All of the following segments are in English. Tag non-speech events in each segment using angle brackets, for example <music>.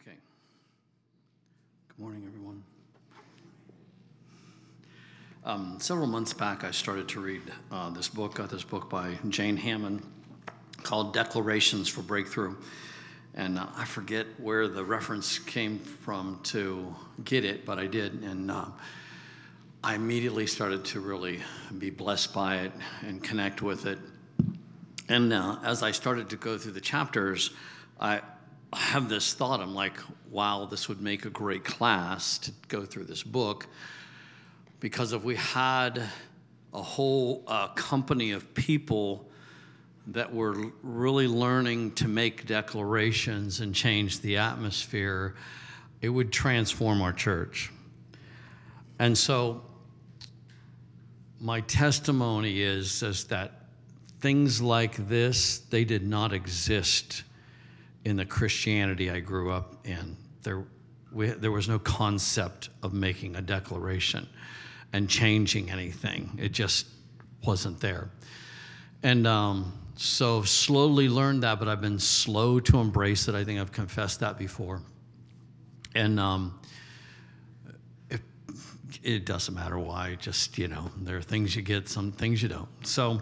Okay. Good morning, everyone. Um, several months back, I started to read uh, this book. Got this book by Jane Hamon called Declarations for Breakthrough. And uh, I forget where the reference came from to get it, but I did. And uh, I immediately started to really be blessed by it and connect with it. And uh, as I started to go through the chapters, I have this thought. I'm like, wow, this would make a great class to go through this book. Because if we had a whole uh, company of people that were really learning to make declarations and change the atmosphere, it would transform our church. And so, my testimony is, is that things like this, they did not exist in the Christianity I grew up in. There, we, there was no concept of making a declaration and changing anything. It just wasn't there. And um, so slowly learned that, but I've been slow to embrace it. I think I've confessed that before. And um, it, it doesn't matter why, just, you know, there are things you get, some things you don't. So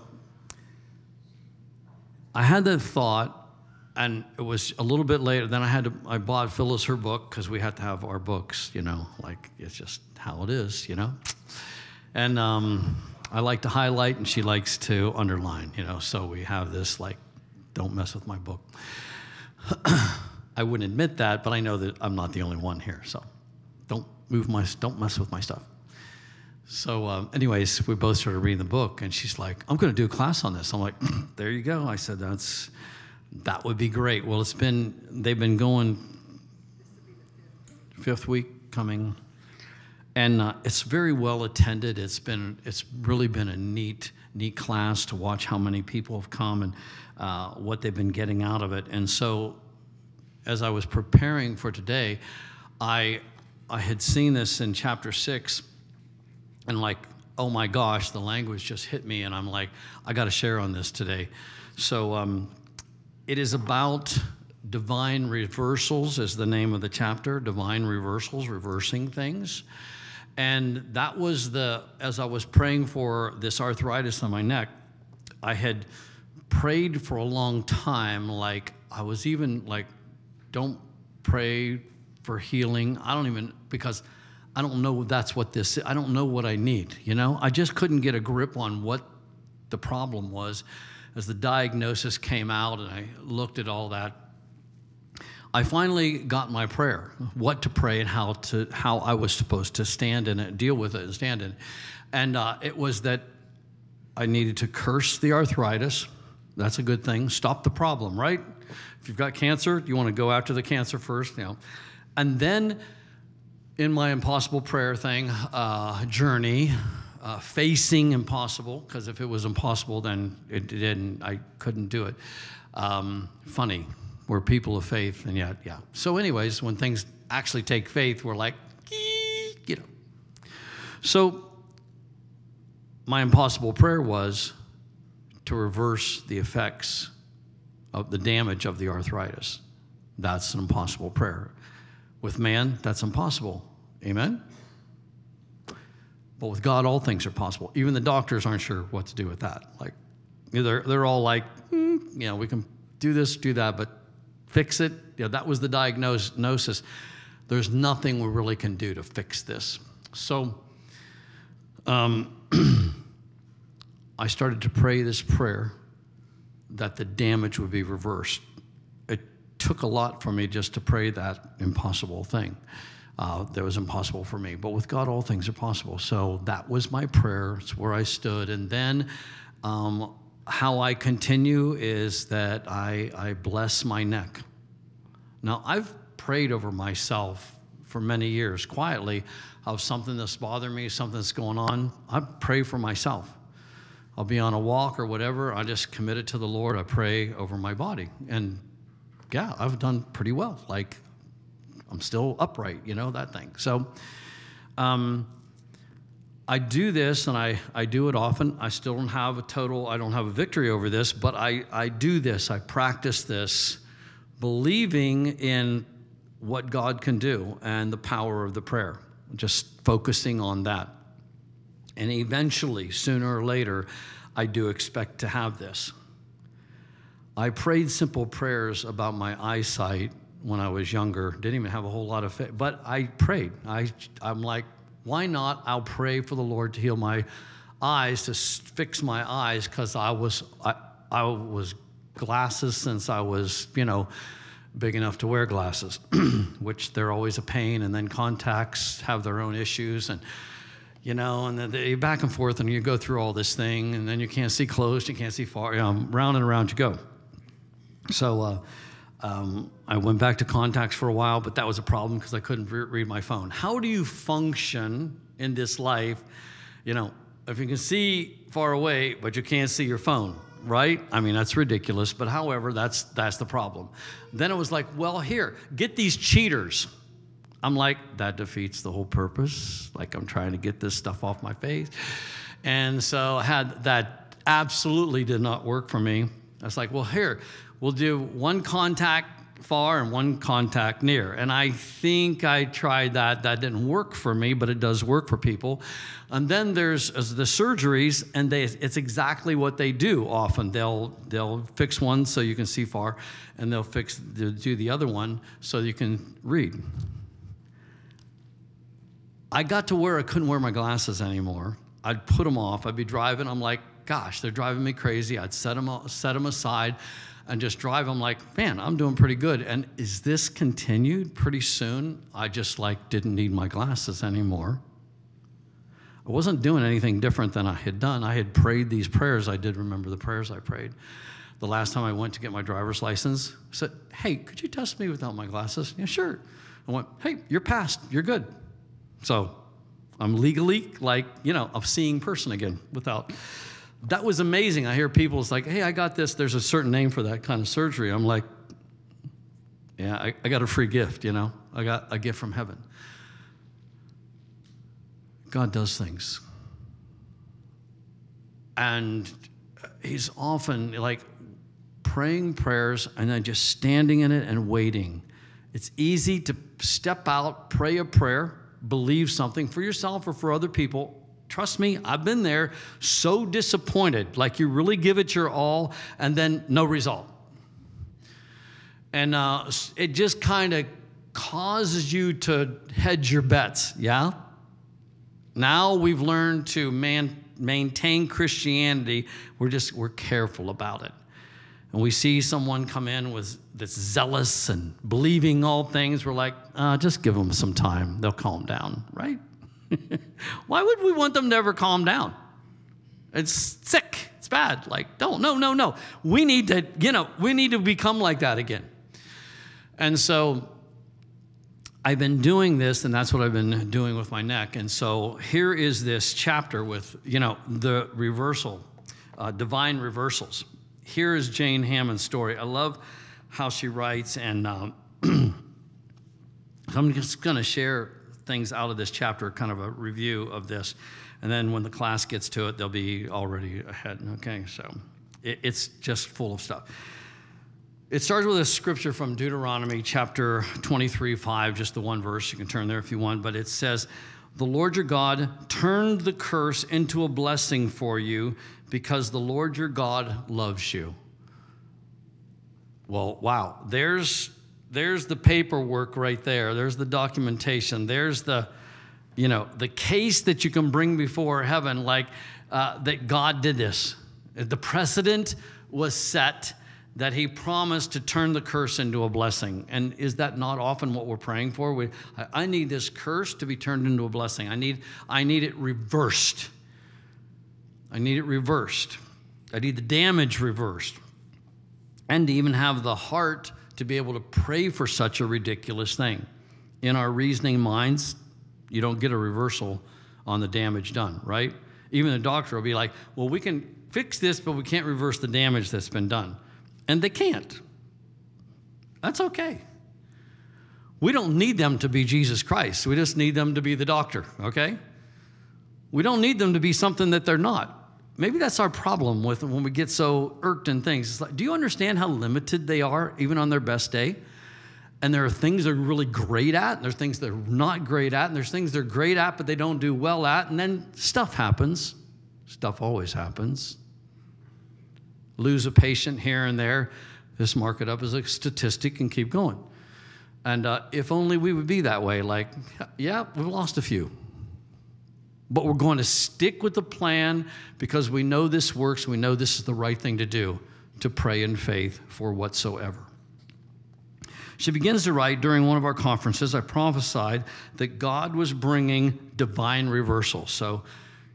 I had that thought and it was a little bit later. Then I had to. I bought Phyllis her book because we had to have our books. You know, like it's just how it is. You know, and um, I like to highlight, and she likes to underline. You know, so we have this like, don't mess with my book. <clears throat> I wouldn't admit that, but I know that I'm not the only one here. So, don't move my. Don't mess with my stuff. So, um, anyways, we both started reading the book, and she's like, "I'm going to do a class on this." I'm like, <clears throat> "There you go." I said, "That's." That would be great. Well, it's been, they've been going fifth week coming, and uh, it's very well attended. It's been, it's really been a neat, neat class to watch how many people have come and uh, what they've been getting out of it. And so, as I was preparing for today, I, I had seen this in chapter six, and like, oh my gosh, the language just hit me, and I'm like, I got to share on this today. So, um, it is about divine reversals, is the name of the chapter divine reversals, reversing things. And that was the, as I was praying for this arthritis on my neck, I had prayed for a long time. Like, I was even like, don't pray for healing. I don't even, because I don't know that's what this. I don't know what I need, you know? I just couldn't get a grip on what the problem was as the diagnosis came out and I looked at all that, I finally got my prayer, what to pray and how to how I was supposed to stand in it, deal with it, and stand in it. And uh, it was that I needed to curse the arthritis. That's a good thing. Stop the problem, right? If you've got cancer, you want to go after the cancer first, you know. And then in my impossible prayer thing uh, journey, uh, facing impossible, because if it was impossible, then it didn't, I couldn't do it. Um, funny, we're people of faith, and yet, yeah. So, anyways, when things actually take faith, we're like, you know. So, my impossible prayer was to reverse the effects of the damage of the arthritis. That's an impossible prayer. With man, that's impossible. Amen? But with God, all things are possible. Even the doctors aren't sure what to do with that. Like, they're, they're all like, mm, you know, we can do this, do that, but fix it. You know, that was the diagnosis. There's nothing we really can do to fix this. So, um, <clears throat> I started to pray this prayer that the damage would be reversed. It took a lot for me just to pray that impossible thing uh, that was impossible for me. But with God, all things are possible. So that was my prayer. It's where I stood. And then um, how I continue is that I, I bless my neck. Now, I've prayed over myself for many years quietly of something that's bothering me, something that's going on. I pray for myself. I'll be on a walk or whatever. I just commit it to the Lord. I pray over my body. And yeah, I've done pretty well. Like I'm still upright, you know, that thing. So um, I do this and I, I do it often. I still don't have a total, I don't have a victory over this, but I, I do this. I practice this believing in what God can do and the power of the prayer, just focusing on that. And eventually, sooner or later, I do expect to have this. I prayed simple prayers about my eyesight when I was younger. Didn't even have a whole lot of faith, but I prayed. I, I'm like, why not? I'll pray for the Lord to heal my eyes, to fix my eyes, because I was I, I was glasses since I was, you know, big enough to wear glasses, <clears throat> which they're always a pain, and then contacts have their own issues, and you know, and then they back and forth, and you go through all this thing, and then you can't see close, you can't see far, you know, round and around you go. So uh, um, I went back to contacts for a while, but that was a problem because I couldn't re- read my phone. How do you function in this life? You know, if you can see far away, but you can't see your phone right? I mean, that's ridiculous, but however, that's that's the problem. Then it was like, well, here, get these cheaters. I'm like, that defeats the whole purpose. Like I'm trying to get this stuff off my face. And so I had that absolutely did not work for me. I was like, well, here, we'll do one contact far and one contact near. And I think I tried that. That didn't work for me, but it does work for people. And then there's the surgeries, and they, it's exactly what they do often. They'll, they'll fix one so you can see far, and they'll fix do the other one so you can read. I got to where I couldn't wear my glasses anymore. I'd put them off. I'd be driving. I'm like, gosh, they're driving me crazy. I'd set them, set them aside and just drive. I'm like, man, I'm doing pretty good. And is this continued pretty soon? I just like didn't need my glasses anymore. I wasn't doing anything different than I had done. I had prayed these prayers. I did remember the prayers I prayed. The last time I went to get my driver's license, I said, Hey, could you test me without my glasses? Yeah, sure. I went, Hey, you're passed. You're good. So I'm legally like, you know, a seeing person again without that was amazing. I hear people, it's like, hey, I got this. There's a certain name for that kind of surgery. I'm like, yeah, I, I got a free gift, you know? I got a gift from heaven. God does things. And He's often like praying prayers and then just standing in it and waiting. It's easy to step out, pray a prayer, believe something for yourself or for other people, Trust me, I've been there so disappointed, like you really give it your all and then no result. And uh, it just kind of causes you to hedge your bets, yeah? Now we've learned to man, maintain Christianity, we're just, we're careful about it. And we see someone come in with that's zealous and believing all things, we're like, uh, just give them some time, they'll calm down, right? <laughs> Why would we want them to ever calm down? It's sick. It's bad. Like, don't, no, no, no. We need to, you know, we need to become like that again. And so I've been doing this, and that's what I've been doing with my neck. And so here is this chapter with, you know, the reversal, uh, divine reversals. Here is Jane Hamon's story. I love how she writes, and um, <clears throat> I'm just going to share things out of this chapter, kind of a review of this. And then when the class gets to it, they'll be already ahead. Okay, so it, it's just full of stuff. It starts with a scripture from Deuteronomy chapter 23, 5, just the one verse. You can turn there if you want, but it says, The Lord your God turned the curse into a blessing for you because the Lord your God loves you. Well, wow, there's there's the paperwork right there. There's the documentation. There's the, you know, the case that you can bring before heaven, like uh, that God did this. The precedent was set that He promised to turn the curse into a blessing. And is that not often what we're praying for? We, I, need this curse to be turned into a blessing. I need, I need it reversed. I need it reversed. I need the damage reversed. And to even have the heart to be able to pray for such a ridiculous thing. In our reasoning minds, you don't get a reversal on the damage done, right? Even the doctor will be like, well, we can fix this, but we can't reverse the damage that's been done. And they can't. That's okay. We don't need them to be Jesus Christ. We just need them to be the doctor, okay? We don't need them to be something that they're not. Maybe that's our problem with when we get so irked in things. It's like, do you understand how limited they are, even on their best day? And there are things they're really great at, and there's things they're not great at, and there's things they're great at, but they don't do well at. And then stuff happens. Stuff always happens. Lose a patient here and there. Just mark it up as a statistic and keep going. And uh, if only we would be that way, like, yeah, we've lost a few. But we're going to stick with the plan because we know this works. We know this is the right thing to do to pray in faith for whatsoever. She begins to write during one of our conferences. I prophesied that God was bringing divine reversal. So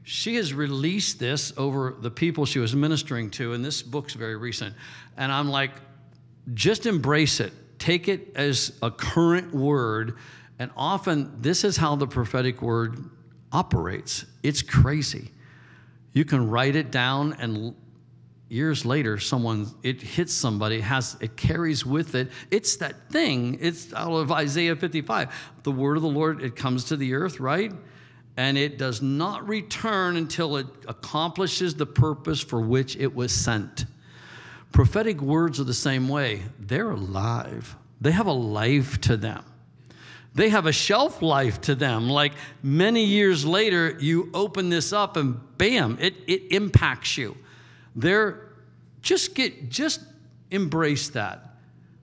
she has released this over the people she was ministering to, and this book's very recent. And I'm like, just embrace it, take it as a current word. And often, this is how the prophetic word operates. It's crazy. You can write it down and years later someone it hits somebody has it carries with it. It's that thing it's out of isaiah 55 the word of the lord it comes to the earth right? And it does not return until it accomplishes the purpose for which it was sent. Prophetic words are the same way. They're alive. They have a life to them they have a shelf life to them like many years later you open this up and bam it, it impacts you they're just get just embrace that.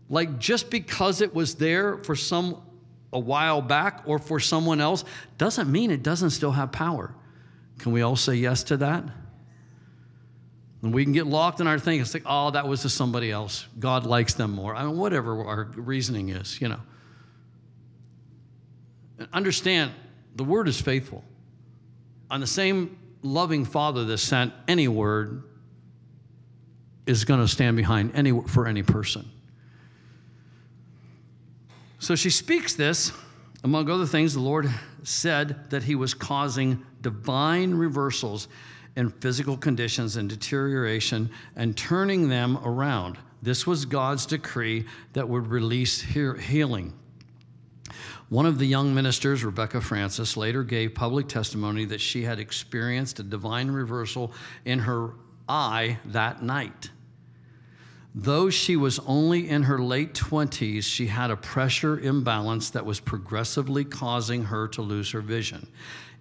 Like just because it was there for some a while back or for someone else doesn't mean it doesn't still have power. Can we all say yes to that? And we can get locked in our thinking. It's like, oh, that was to somebody else. God likes them more. I mean, whatever our reasoning is, you know. Understand, the word is faithful. On the same loving Father that sent any word is going to stand behind any, for any person. So she speaks this. Among other things, the Lord said that He was causing divine reversals in physical conditions and deterioration and turning them around. This was God's decree that would release healing. One of the young ministers, Rebecca Francis, later gave public testimony that she had experienced a divine reversal in her eye that night. Though she was only in her late 20s, she had a pressure imbalance that was progressively causing her to lose her vision.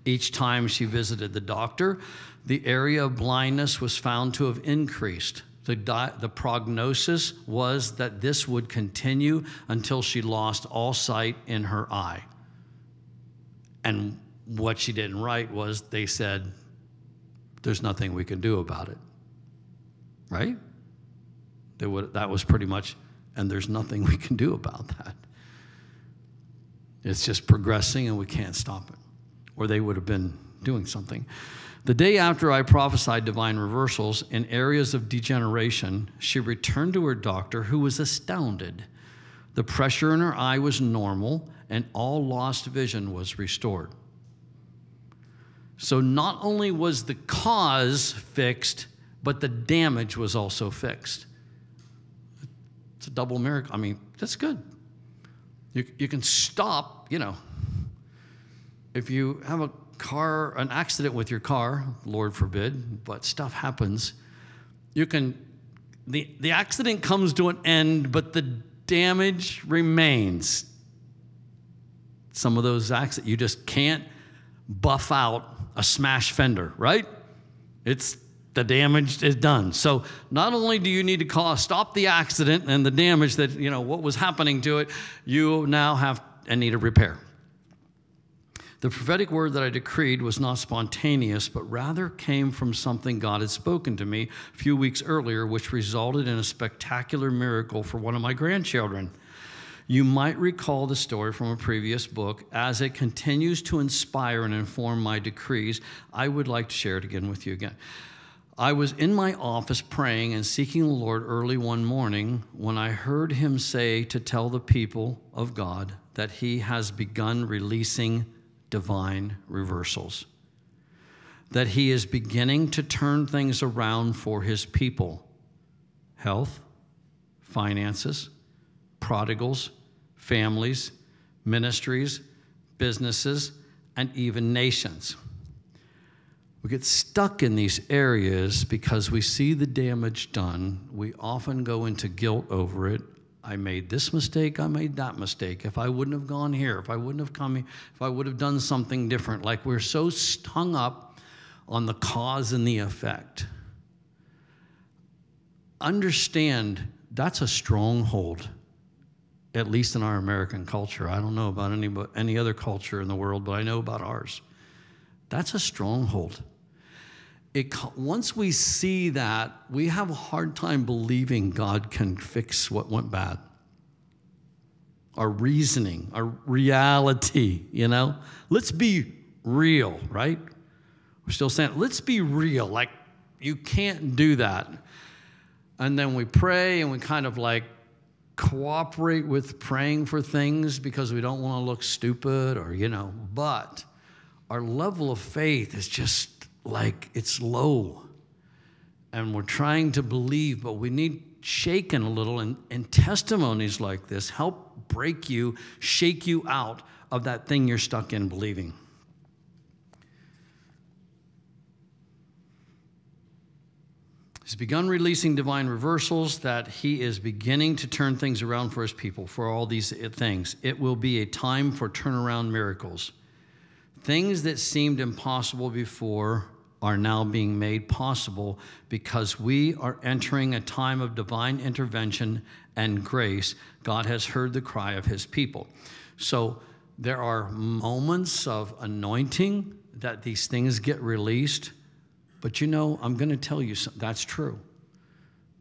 Each time she visited the doctor, the area of blindness was found to have increased. The, di- the prognosis was that this would continue until she lost all sight in her eye. And what she didn't write was they said, There's nothing we can do about it. Right? Would, that was pretty much, and there's nothing we can do about that. It's just progressing and we can't stop it. Or they would have been doing something. The day after I prophesied divine reversals in areas of degeneration, she returned to her doctor, who was astounded. The pressure in her eye was normal, and all lost vision was restored. So, not only was the cause fixed, but the damage was also fixed. It's a double miracle. I mean, that's good. You, you can stop, you know, if you have a car, an accident with your car, Lord forbid, but stuff happens, you can, the, the accident comes to an end, but the damage remains. Some of those accidents, you just can't buff out a smashed fender, right? It's the damage is done. So not only do you need to call, stop the accident and the damage that, you know, what was happening to it, you now have and need a repair. The prophetic word that I decreed was not spontaneous, but rather came from something God had spoken to me a few weeks earlier, which resulted in a spectacular miracle for one of my grandchildren. You might recall the story from a previous book. As it continues to inspire and inform my decrees, I would like to share it again with you again. I was in my office praying and seeking the Lord early one morning when I heard him say to tell the people of God that he has begun releasing divine reversals, that he is beginning to turn things around for his people health, finances, prodigals, families, ministries, businesses, and even nations. We get stuck in these areas because we see the damage done. We often go into guilt over it. I made this mistake, I made that mistake. If I wouldn't have gone here, if I wouldn't have come, here, if I would have done something different. Like we're so hung up on the cause and the effect. Understand that's a stronghold, at least in our American culture. I don't know about any, any other culture in the world, but I know about ours. That's a stronghold. It, once we see that, we have a hard time believing God can fix what went bad. Our reasoning, our reality, you know? Let's be real, right? We're still saying, let's be real. Like, you can't do that. And then we pray and we kind of like cooperate with praying for things because we don't want to look stupid or, you know, but our level of faith is just like it's low. And we're trying to believe, but we need shaken a little. And, and testimonies like this help break you, shake you out of that thing you're stuck in believing. He's begun releasing divine reversals that he is beginning to turn things around for his people for all these things. It will be a time for turnaround miracles. Things that seemed impossible before are now being made possible because we are entering a time of divine intervention and grace. God has heard the cry of his people. So there are moments of anointing that these things get released. But you know, I'm going to tell you something, that's true.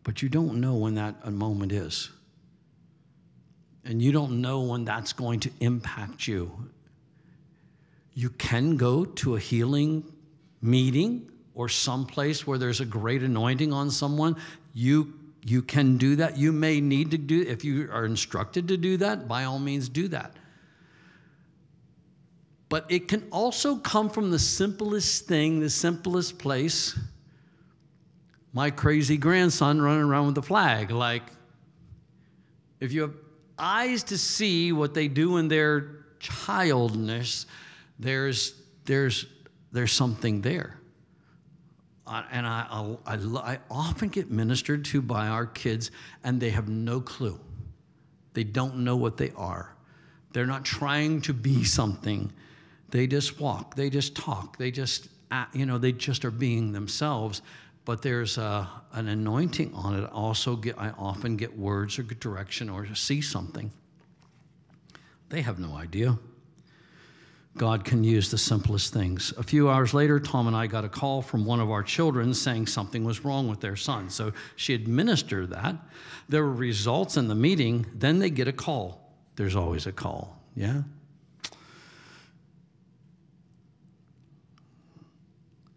But you don't know when that uh, moment is. And you don't know when that's going to impact you. You can go to a healing meeting or someplace where there's a great anointing on someone, you you can do that. You may need to do if you are instructed to do that, by all means do that. But it can also come from the simplest thing, the simplest place. My crazy grandson running around with a flag. Like, if you have eyes to see what they do in their childness, there's, there's there's something there. Uh, and I, I, I, often get ministered to by our kids, and they have no clue. They don't know what they are. They're not trying to be something. They just walk, they just talk, they just, you know, they just are being themselves. But there's a, an anointing on it. Also, get, I often get words or direction or see something. They have no idea. God can use the simplest things. A few hours later, Tom and I got a call from one of our children saying something was wrong with their son. So she administered that. There were results in the meeting. Then they get a call. There's always a call, yeah?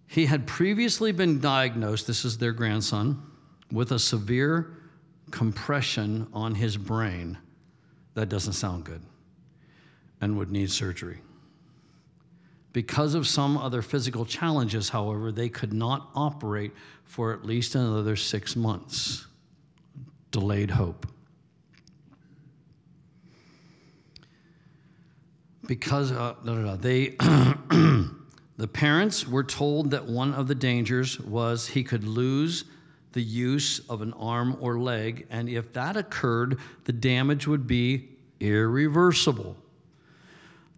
He had previously been diagnosed, this is their grandson, with a severe compression on his brain. That doesn't sound good and would need surgery. Because of some other physical challenges, however, they could not operate for at least another six months. Delayed hope. Because uh, no, no, no, they, <clears throat> the parents were told that one of the dangers was he could lose the use of an arm or leg, and if that occurred, the damage would be irreversible.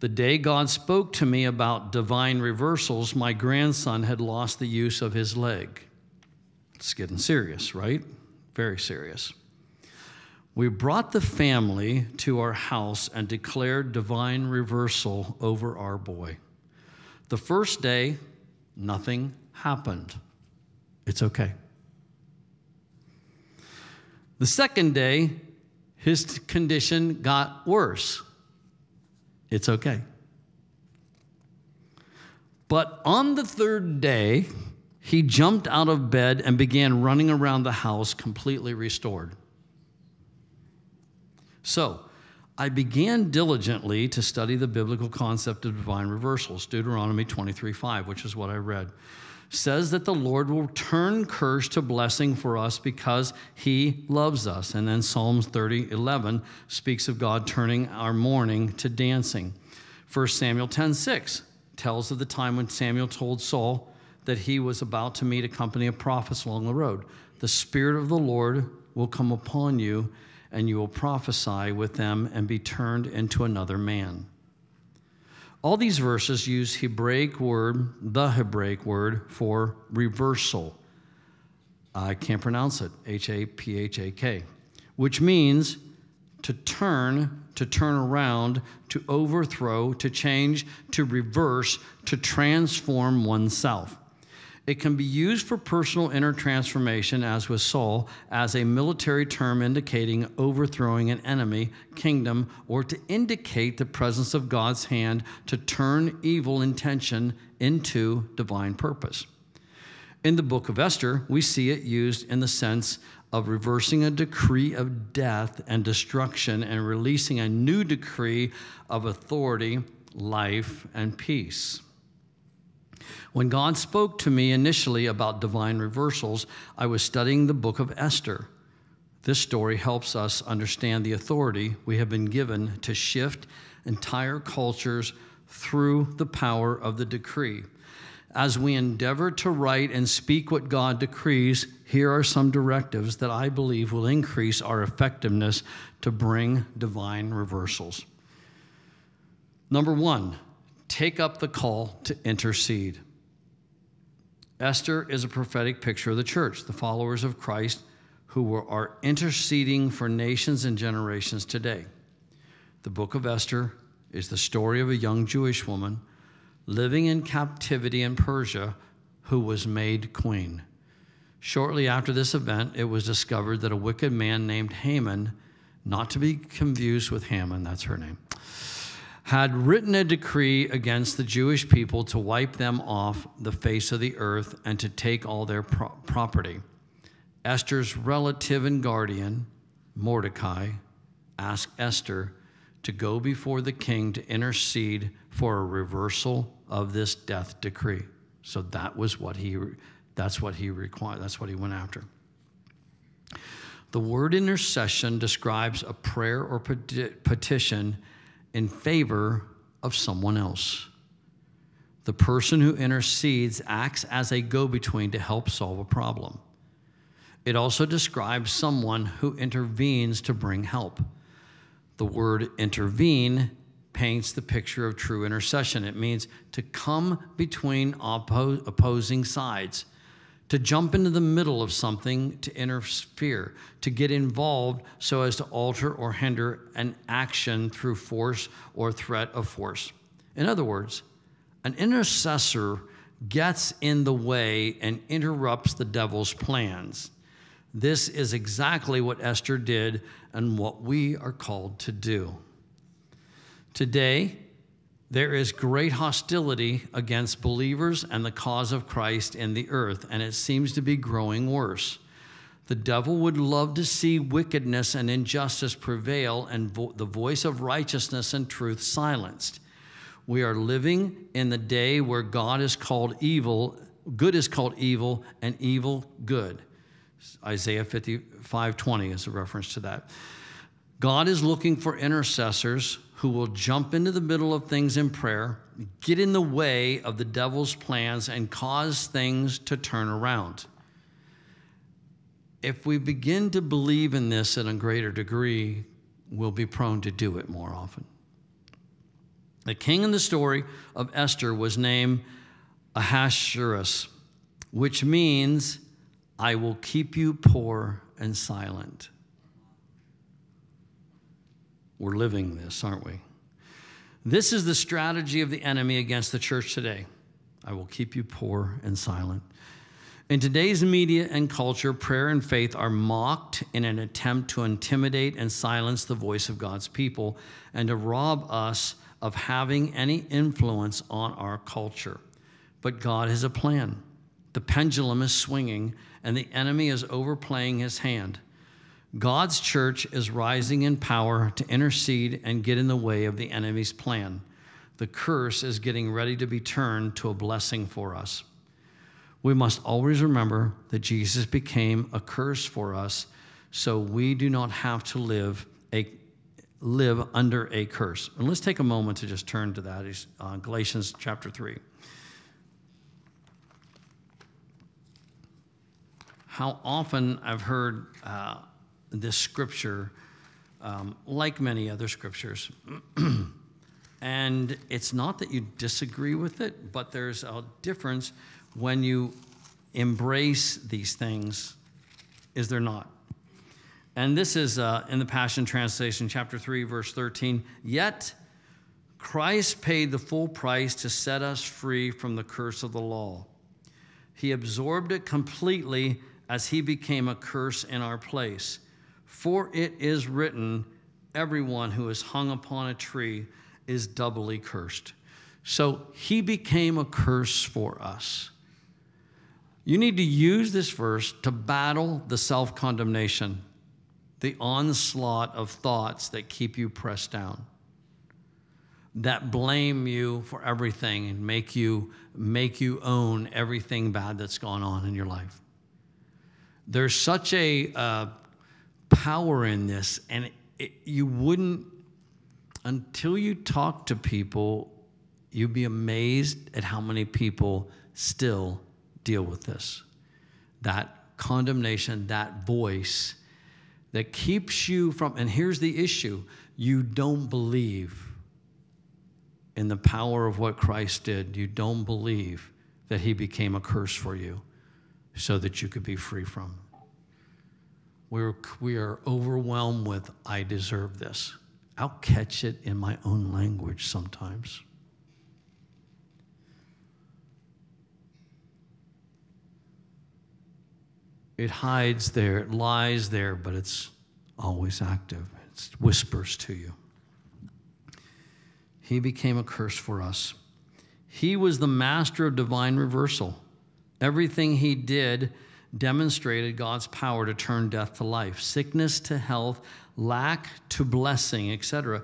The day God spoke to me about divine reversals, my grandson had lost the use of his leg. It's getting serious, right? Very serious. We brought the family to our house and declared divine reversal over our boy. The first day, nothing happened. It's okay. The second day, his condition got worse it's okay. But on the third day, he jumped out of bed and began running around the house completely restored. So, I began diligently to study the biblical concept of divine reversals, Deuteronomy 23 5, which is what I read says that the Lord will turn curse to blessing for us because he loves us. And then Psalms 30 11 speaks of God turning our mourning to dancing. 1 Samuel 10 6 tells of the time when Samuel told Saul that he was about to meet a company of prophets along the road. The Spirit of the Lord will come upon you, and you will prophesy with them and be turned into another man. All these verses use Hebraic word, the Hebraic word for reversal. I can't pronounce it, H A P H A K, which means to turn, to turn around, to overthrow, to change, to reverse, to transform oneself. It can be used for personal inner transformation, as with Saul, as a military term indicating overthrowing an enemy, kingdom, or to indicate the presence of God's hand to turn evil intention into divine purpose. In the book of Esther, we see it used in the sense of reversing a decree of death and destruction and releasing a new decree of authority, life, and peace. When God spoke to me initially about divine reversals, I was studying the book of Esther. This story helps us understand the authority we have been given to shift entire cultures through the power of the decree. As we endeavor to write and speak what God decrees, here are some directives that I believe will increase our effectiveness to bring divine reversals. Number one, take up the call to intercede. Esther is a prophetic picture of the church, the followers of Christ who are interceding for nations and generations today. The book of Esther is the story of a young Jewish woman living in captivity in Persia who was made queen. Shortly after this event, it was discovered that a wicked man named Haman, not to be confused with Hamon, that's her name, had written a decree against the Jewish people to wipe them off the face of the earth and to take all their pro- property. Esther's relative and guardian, Mordecai, asked Esther to go before the king to intercede for a reversal of this death decree. So that was what he that's what he required. That's what he went after. The word intercession describes a prayer or petition in favor of someone else. The person who intercedes acts as a go between to help solve a problem. It also describes someone who intervenes to bring help. The word intervene paints the picture of true intercession. It means to come between oppo- opposing sides, to jump into the middle of something to interfere, to get involved so as to alter or hinder an action through force or threat of force. In other words, an intercessor gets in the way and interrupts the devil's plans. This is exactly what Esther did and what we are called to do. Today, there is great hostility against believers and the cause of Christ in the earth, and it seems to be growing worse. The devil would love to see wickedness and injustice prevail and vo- the voice of righteousness and truth silenced. We are living in the day where God is called evil, good is called evil, and evil good. Isaiah 55 20 is a reference to that. God is looking for intercessors who will jump into the middle of things in prayer, get in the way of the devil's plans, and cause things to turn around. If we begin to believe in this in a greater degree, we'll be prone to do it more often. The king in the story of Esther was named Ahasuerus, which means, I will keep you poor and silent. We're living this, aren't we? This is the strategy of the enemy against the church today. I will keep you poor and silent. In today's media and culture, prayer and faith are mocked in an attempt to intimidate and silence the voice of God's people and to rob us of having any influence on our culture. But God has a plan. The pendulum is swinging, and the enemy is overplaying his hand. God's church is rising in power to intercede and get in the way of the enemy's plan. The curse is getting ready to be turned to a blessing for us. We must always remember that Jesus became a curse for us so we do not have to live a live under a curse. And let's take a moment to just turn to that. Uh, Galatians chapter 3. How often I've heard uh, this scripture um, like many other scriptures. <clears throat> and it's not that you disagree with it, but there's a difference when you embrace these things, is there not? And this is uh, in the Passion Translation, chapter 3, verse 13. Yet Christ paid the full price to set us free from the curse of the law. He absorbed it completely as he became a curse in our place. For it is written, everyone who is hung upon a tree is doubly cursed. So he became a curse for us. You need to use this verse to battle the self condemnation, the onslaught of thoughts that keep you pressed down, that blame you for everything and make you, make you own everything bad that's gone on in your life. There's such a uh, power in this, and it, you wouldn't, until you talk to people, you'd be amazed at how many people still deal with this. That condemnation, that voice that keeps you from, and here's the issue you don't believe in the power of what Christ did. You don't believe that he became a curse for you so that you could be free from. We're, we are overwhelmed with, I deserve this. I'll catch it in my own language sometimes. It hides there, it lies there, but it's always active. It whispers to you. He became a curse for us. He was the master of divine reversal. Everything he did demonstrated God's power to turn death to life, sickness to health, lack to blessing, etc.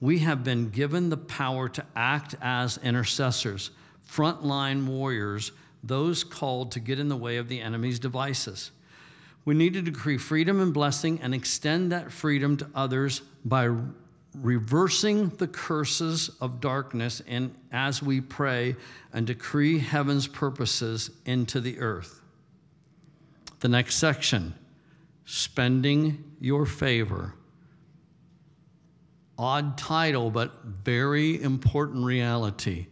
We have been given the power to act as intercessors, frontline warriors, those called to get in the way of the enemy's devices. We need to decree freedom and blessing and extend that freedom to others by reversing the curses of darkness and as we pray and decree heaven's purposes into the earth. The next section, spending your favor. Odd title, but very important reality.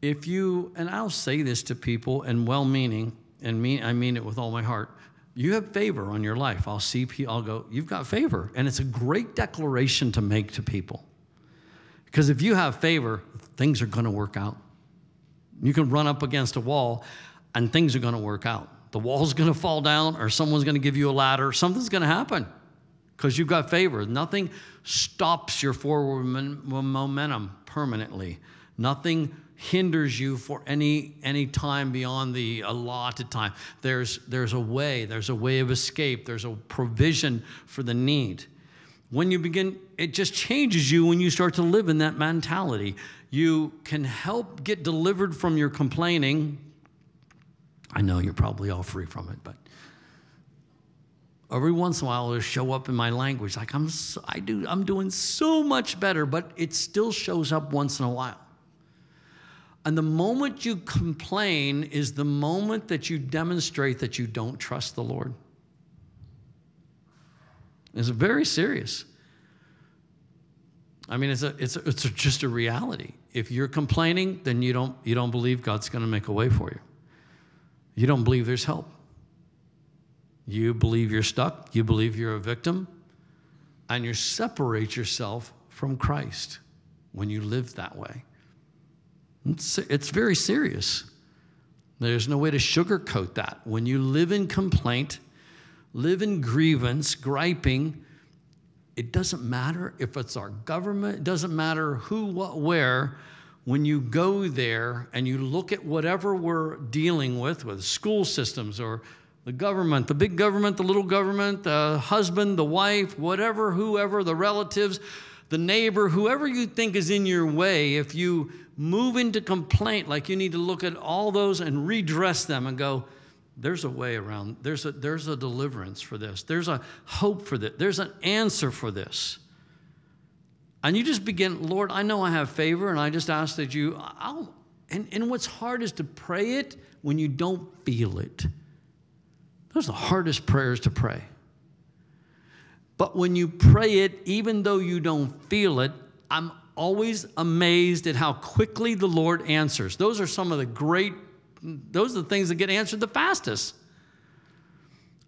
If you, and I'll say this to people and well meaning, and mean, I mean it with all my heart you have favor on your life. I'll see I'll go, you've got favor. And it's a great declaration to make to people. Because if you have favor, things are going to work out. You can run up against a wall and things are going to work out. The wall's going to fall down or someone's going to give you a ladder. Something's going to happen because you've got favor. Nothing stops your forward momentum permanently. Nothing hinders you for any any time beyond the allotted time there's there's a way there's a way of escape there's a provision for the need when you begin it just changes you when you start to live in that mentality you can help get delivered from your complaining i know you're probably all free from it but every once in a while it'll show up in my language like i'm so, i do i'm doing so much better but it still shows up once in a while and the moment you complain is the moment that you demonstrate that you don't trust the Lord. It's very serious. I mean, it's, a, it's, a, it's a, just a reality. If you're complaining, then you don't, you don't believe God's going to make a way for you. You don't believe there's help. You believe you're stuck. You believe you're a victim. And you separate yourself from Christ when you live that way. It's, it's very serious. There's no way to sugarcoat that. When you live in complaint, live in grievance, griping, it doesn't matter if it's our government, it doesn't matter who, what, where. When you go there and you look at whatever we're dealing with, with school systems or the government, the big government, the little government, the husband, the wife, whatever, whoever, the relatives, the neighbor, whoever you think is in your way, if you move into complaint, like you need to look at all those and redress them and go, there's a way around, there's a, there's a deliverance for this, there's a hope for this, there's an answer for this. And you just begin, Lord, I know I have favor, and I just ask that you, I'll, and, and what's hard is to pray it when you don't feel it. Those are the hardest prayers to pray. But when you pray it, even though you don't feel it, I'm always amazed at how quickly the Lord answers. Those are some of the great, those are the things that get answered the fastest.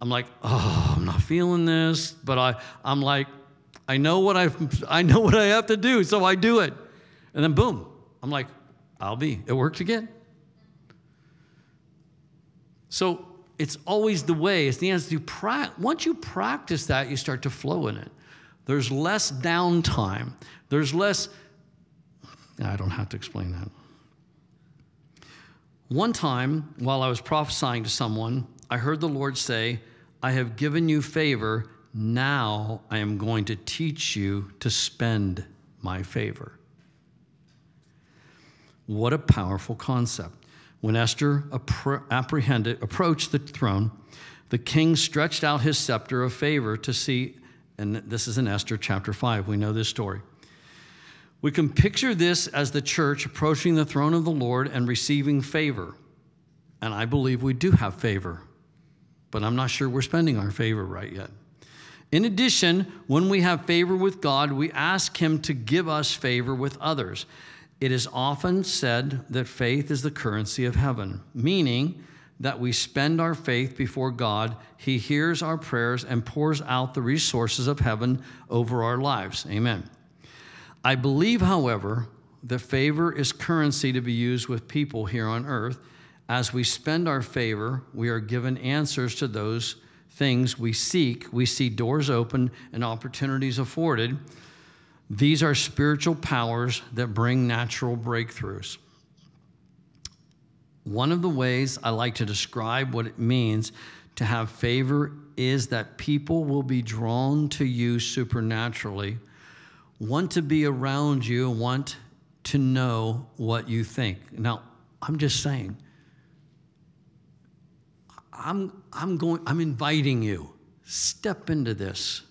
I'm like, oh, I'm not feeling this, but I, I'm like, I know what I, I know what I have to do, so I do it, and then boom, I'm like, I'll be. It worked again. So it's always the way. It's the answer. You pra- once you practice that, you start to flow in it. There's less downtime. There's less. I don't have to explain that. One time, while I was prophesying to someone, I heard the Lord say, I have given you favor. Now I am going to teach you to spend my favor. What a powerful concept. When Esther apprehended, approached the throne, the king stretched out his scepter of favor to see, and this is in Esther chapter 5. We know this story. We can picture this as the church approaching the throne of the Lord and receiving favor. And I believe we do have favor, but I'm not sure we're spending our favor right yet. In addition, when we have favor with God, we ask Him to give us favor with others. It is often said that faith is the currency of heaven, meaning that we spend our faith before God. He hears our prayers and pours out the resources of heaven over our lives. Amen. I believe, however, that favor is currency to be used with people here on earth. As we spend our favor, we are given answers to those things we seek. We see doors open and opportunities afforded. These are spiritual powers that bring natural breakthroughs. One of the ways I like to describe what it means to have favor is that people will be drawn to you supernaturally, want to be around you, want to know what you think. Now, I'm just saying, I'm, I'm going, I'm inviting you, step into this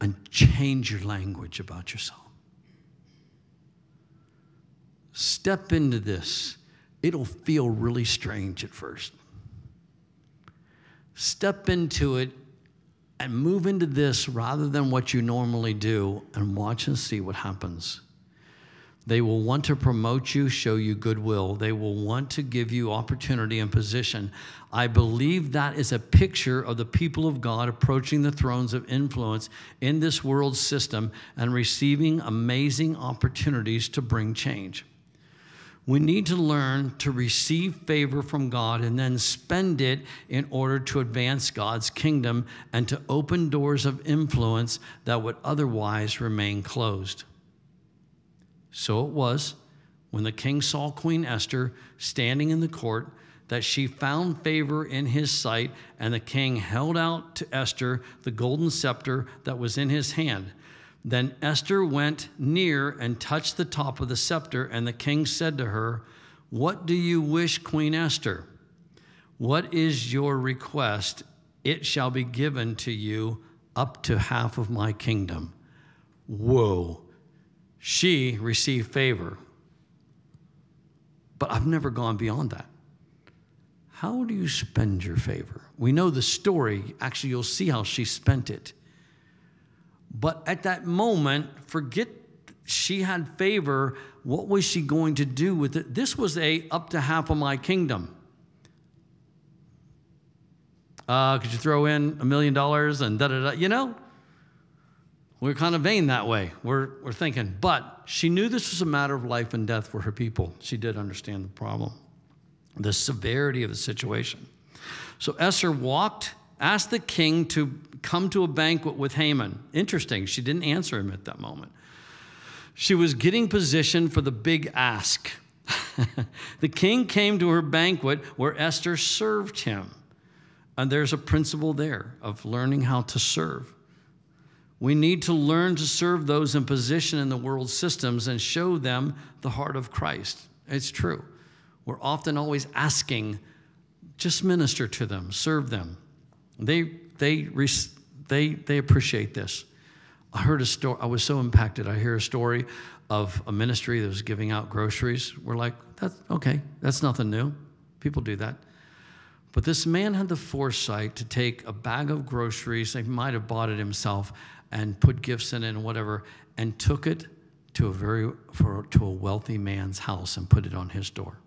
and change your language about yourself. Step into this. It'll feel really strange at first. Step into it and move into this rather than what you normally do and watch and see what happens. They will want to promote you, show you goodwill. They will want to give you opportunity and position. I believe that is a picture of the people of God approaching the thrones of influence in this world system and receiving amazing opportunities to bring change. We need to learn to receive favor from God and then spend it in order to advance God's kingdom and to open doors of influence that would otherwise remain closed. So it was when the king saw Queen Esther standing in the court that she found favor in his sight, and the king held out to Esther the golden scepter that was in his hand. Then Esther went near and touched the top of the scepter, and the king said to her, What do you wish, Queen Esther? What is your request? It shall be given to you up to half of my kingdom. Whoa she received favor. But I've never gone beyond that. How do you spend your favor? We know the story. Actually, you'll see how she spent it. But at that moment, forget she had favor. What was she going to do with it? This was a up to half of my kingdom. Uh, could you throw in a million dollars and da da da? You know, we're kind of vain that way. We're, we're thinking. But she knew this was a matter of life and death for her people. She did understand the problem, the severity of the situation. So Esther walked, asked the king to come to a banquet with Haman. Interesting, she didn't answer him at that moment. She was getting positioned for the big ask. <laughs> the king came to her banquet where Esther served him. And there's a principle there of learning how to serve. We need to learn to serve those in position in the world systems and show them the heart of Christ. It's true. We're often always asking, just minister to them, serve them. They, they, they, they appreciate this. I heard a story, I was so impacted. I hear a story of a ministry that was giving out groceries. We're like, that's okay, that's nothing new. People do that. But this man had the foresight to take a bag of groceries, he might have bought it himself, and put gifts in it and whatever, and took it to a very for, to a wealthy man's house and put it on his door.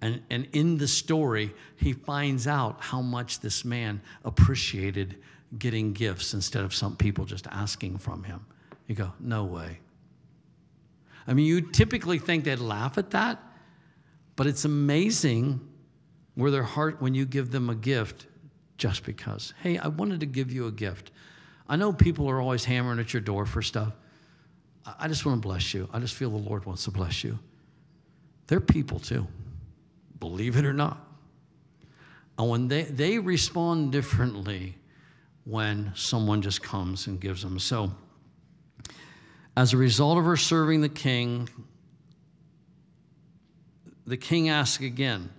And, and in the story, he finds out how much this man appreciated getting gifts instead of some people just asking from him. You go, no way. I mean, you typically think they'd laugh at that, but it's amazing where their heart when you give them a gift just because. Hey, I wanted to give you a gift. I know people are always hammering at your door for stuff. I just want to bless you. I just feel the Lord wants to bless you. They're people too, believe it or not. And when they, they respond differently when someone just comes and gives them. So, as a result of her serving the king, the king asks again,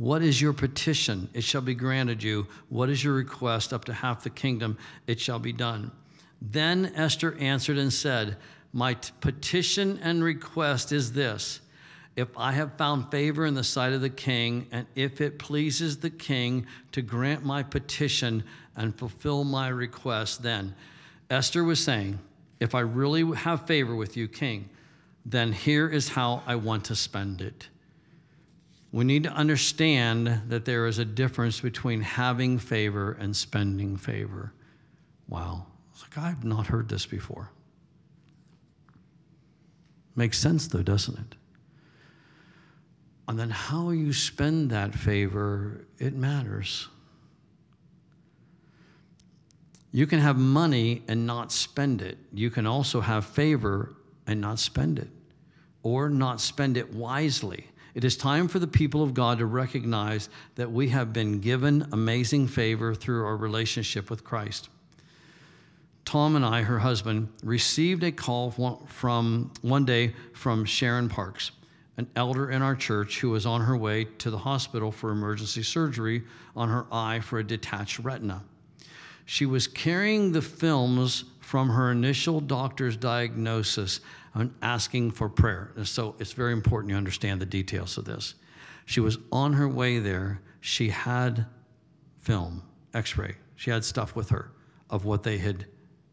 what is your petition? It shall be granted you. What is your request? Up to half the kingdom, it shall be done. Then Esther answered and said, My t- petition and request is this if I have found favor in the sight of the king, and if it pleases the king to grant my petition and fulfill my request, then Esther was saying, If I really have favor with you, king, then here is how I want to spend it we need to understand that there is a difference between having favor and spending favor. Wow. It's like, I've not heard this before. Makes sense, though, doesn't it? And then how you spend that favor, it matters. You can have money and not spend it. You can also have favor and not spend it, or not spend it wisely. It is time for the people of God to recognize that we have been given amazing favor through our relationship with Christ. Tom and I, her husband, received a call from one day from Sharon Parks, an elder in our church who was on her way to the hospital for emergency surgery on her eye for a detached retina. She was carrying the films from her initial doctor's diagnosis and asking for prayer. So it's very important you understand the details of this. She was on her way there. She had film, x ray. She had stuff with her of what they had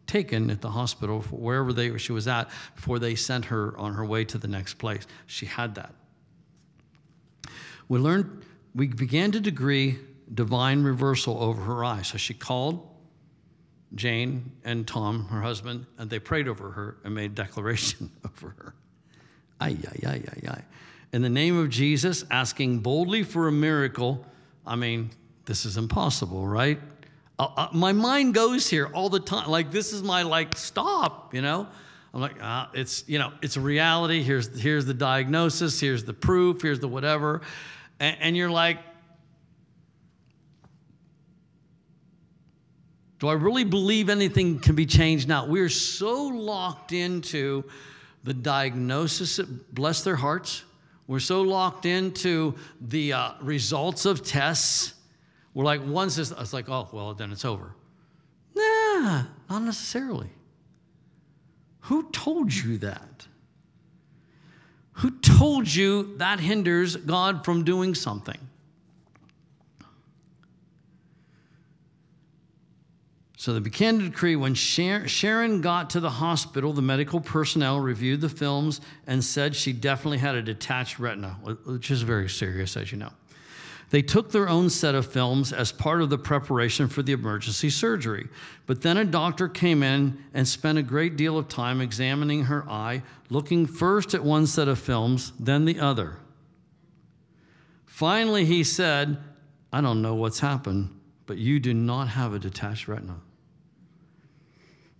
taken at the hospital, wherever they, she was at, before they sent her on her way to the next place. She had that. We learned, we began to degree divine reversal over her eyes. So she called Jane and Tom, her husband, and they prayed over her and made declaration <laughs> over her. Ay, ay, ay, ay, ay. In the name of Jesus, asking boldly for a miracle. I mean, this is impossible, right? Uh, uh, my mind goes here all the time. Like, this is my, like, stop, you know? I'm like, ah, it's, you know, it's a reality. Here's, here's the diagnosis. Here's the proof. Here's the whatever. and, and you're like, Do I really believe anything can be changed now? We're so locked into the diagnosis, bless their hearts. We're so locked into the uh, results of tests. We're like, one says, it's like, oh, well, then it's over. Nah, not necessarily. Who told you that? Who told you that hinders God from doing something? So began to decree when Sharon got to the hospital, the medical personnel reviewed the films and said she definitely had a detached retina, which is very serious, as you know. They took their own set of films as part of the preparation for the emergency surgery. But then a doctor came in and spent a great deal of time examining her eye, looking first at one set of films, then the other. Finally, he said, I don't know what's happened, but you do not have a detached retina.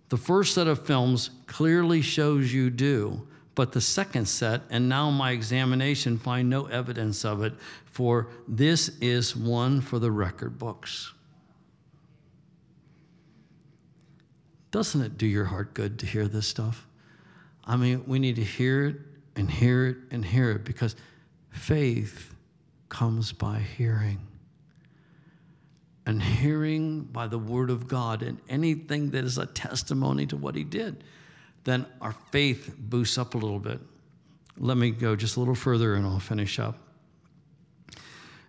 The first set of films clearly shows you do, but the second set, and now my examination, find no evidence of it, for this is one for the record books. Doesn't it do your heart good to hear this stuff? I mean, we need to hear it and hear it and hear it because faith comes by hearing and hearing by the word of God and anything that is a testimony to what he did, then our faith boosts up a little bit. Let me go just a little further and I'll finish up.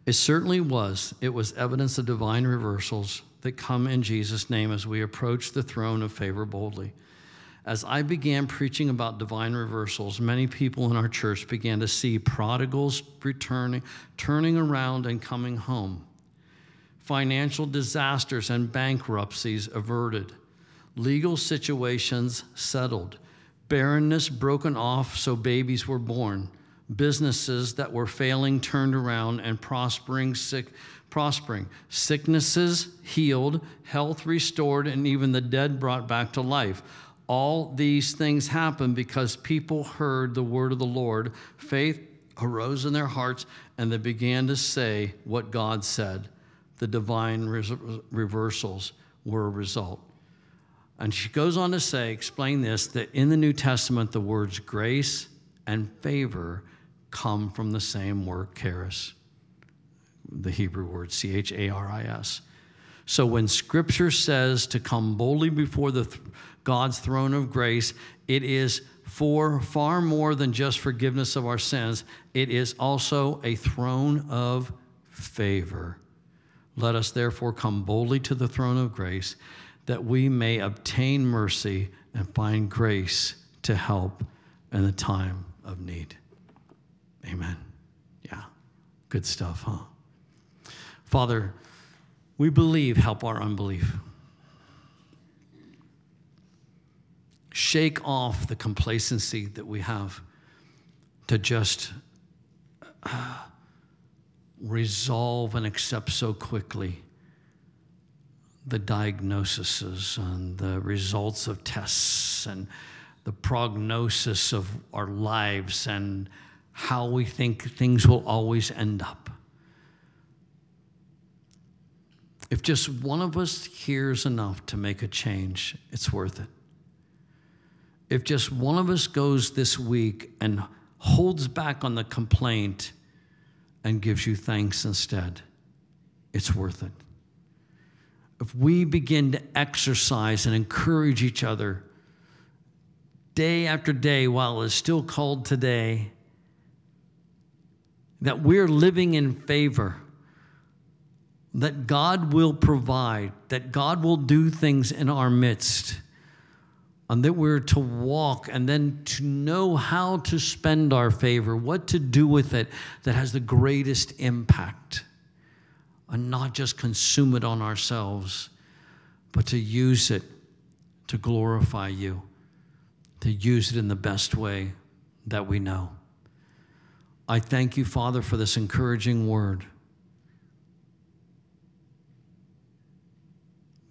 It certainly was. It was evidence of divine reversals that come in Jesus' name as we approach the throne of favor boldly. As I began preaching about divine reversals, many people in our church began to see prodigals returning, turning around and coming home. Financial disasters and bankruptcies averted, legal situations settled, barrenness broken off so babies were born, businesses that were failing turned around and prospering sick prospering. Sicknesses healed health restored and even the dead brought back to life. All these things happened because people heard the word of the Lord. Faith arose in their hearts, and they began to say what God said. The divine reversals were a result. And she goes on to say, explain this, that in the New Testament, the words grace and favor come from the same word, charis, the Hebrew word, C H A R I S. So when scripture says to come boldly before the th- God's throne of grace, it is for far more than just forgiveness of our sins, it is also a throne of favor. Let us therefore come boldly to the throne of grace that we may obtain mercy and find grace to help in the time of need. Amen. Yeah, good stuff, huh? Father, we believe, help our unbelief. Shake off the complacency that we have to just uh, resolve and accept so quickly the diagnoses and the results of tests and the prognosis of our lives and how we think things will always end up. If just one of us hears enough to make a change, it's worth it. If just one of us goes this week and holds back on the complaint and gives you thanks instead, it's worth it. If we begin to exercise and encourage each other day after day while it's still called today, that we're living in favor that God will provide, that God will do things in our midst, and that we're to walk and then to know how to spend our favor, what to do with it that has the greatest impact, and not just consume it on ourselves, but to use it to glorify you, to use it in the best way that we know. I thank you, Father, for this encouraging word.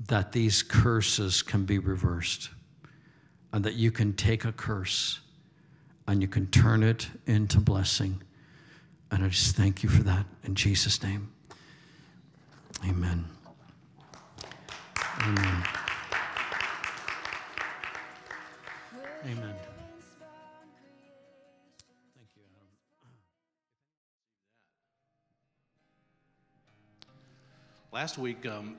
that these curses can be reversed and that you can take a curse and you can turn it into blessing. And I just thank you for that in Jesus' name. Amen. Amen. Amen. Thank you, Adam. Last week, um,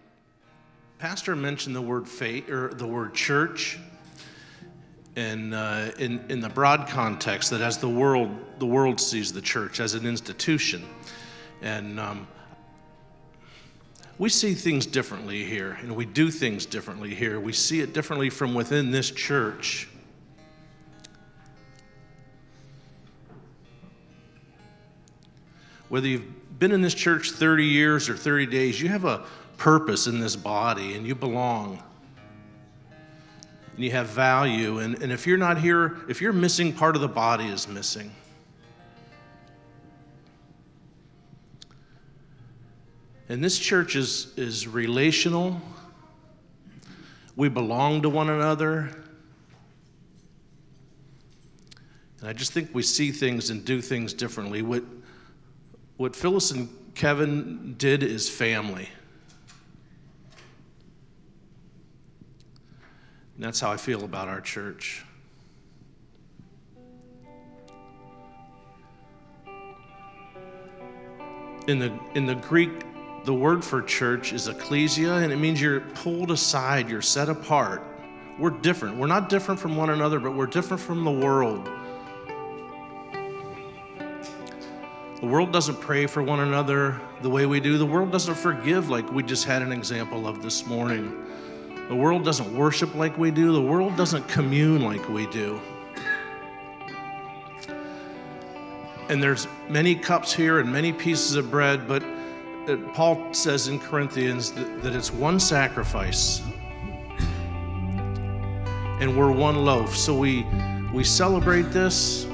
Pastor mentioned the word faith or the word church, and uh, in in the broad context that as the world the world sees the church as an institution, and um, we see things differently here, and we do things differently here. We see it differently from within this church. Whether you've been in this church 30 years or 30 days, you have a purpose in this body and you belong. And you have value. And, and if you're not here, if you're missing, part of the body is missing. And this church is, is relational. We belong to one another. And I just think we see things and do things differently. What, what Phyllis and Kevin did is family. And that's how I feel about our church. In the, in the Greek, the word for church is ecclesia, and it means you're pulled aside, you're set apart. We're different. We're not different from one another, but we're different from the world. The world doesn't pray for one another the way we do. The world doesn't forgive like we just had an example of this morning. The world doesn't worship like we do. The world doesn't commune like we do. And there's many cups here and many pieces of bread, but uh, Paul says in Corinthians that, that it's one sacrifice and we're one loaf. So we we celebrate this.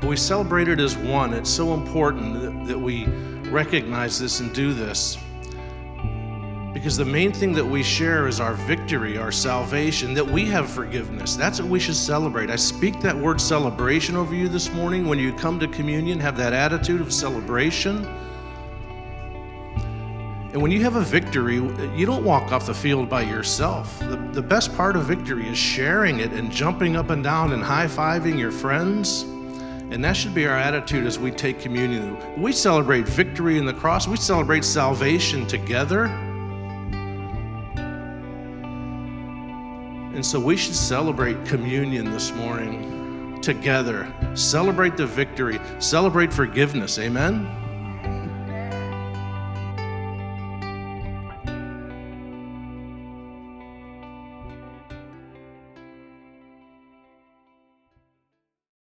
But we celebrate it as one. It's so important that, that we recognize this and do this. Because the main thing that we share is our victory, our salvation, that we have forgiveness. That's what we should celebrate. I speak that word celebration over you this morning. When you come to communion, have that attitude of celebration. And when you have a victory, you don't walk off the field by yourself. The, the best part of victory is sharing it and jumping up and down and high fiving your friends. And that should be our attitude as we take communion. We celebrate victory in the cross, we celebrate salvation together. And so we should celebrate communion this morning together. Celebrate the victory, celebrate forgiveness. Amen.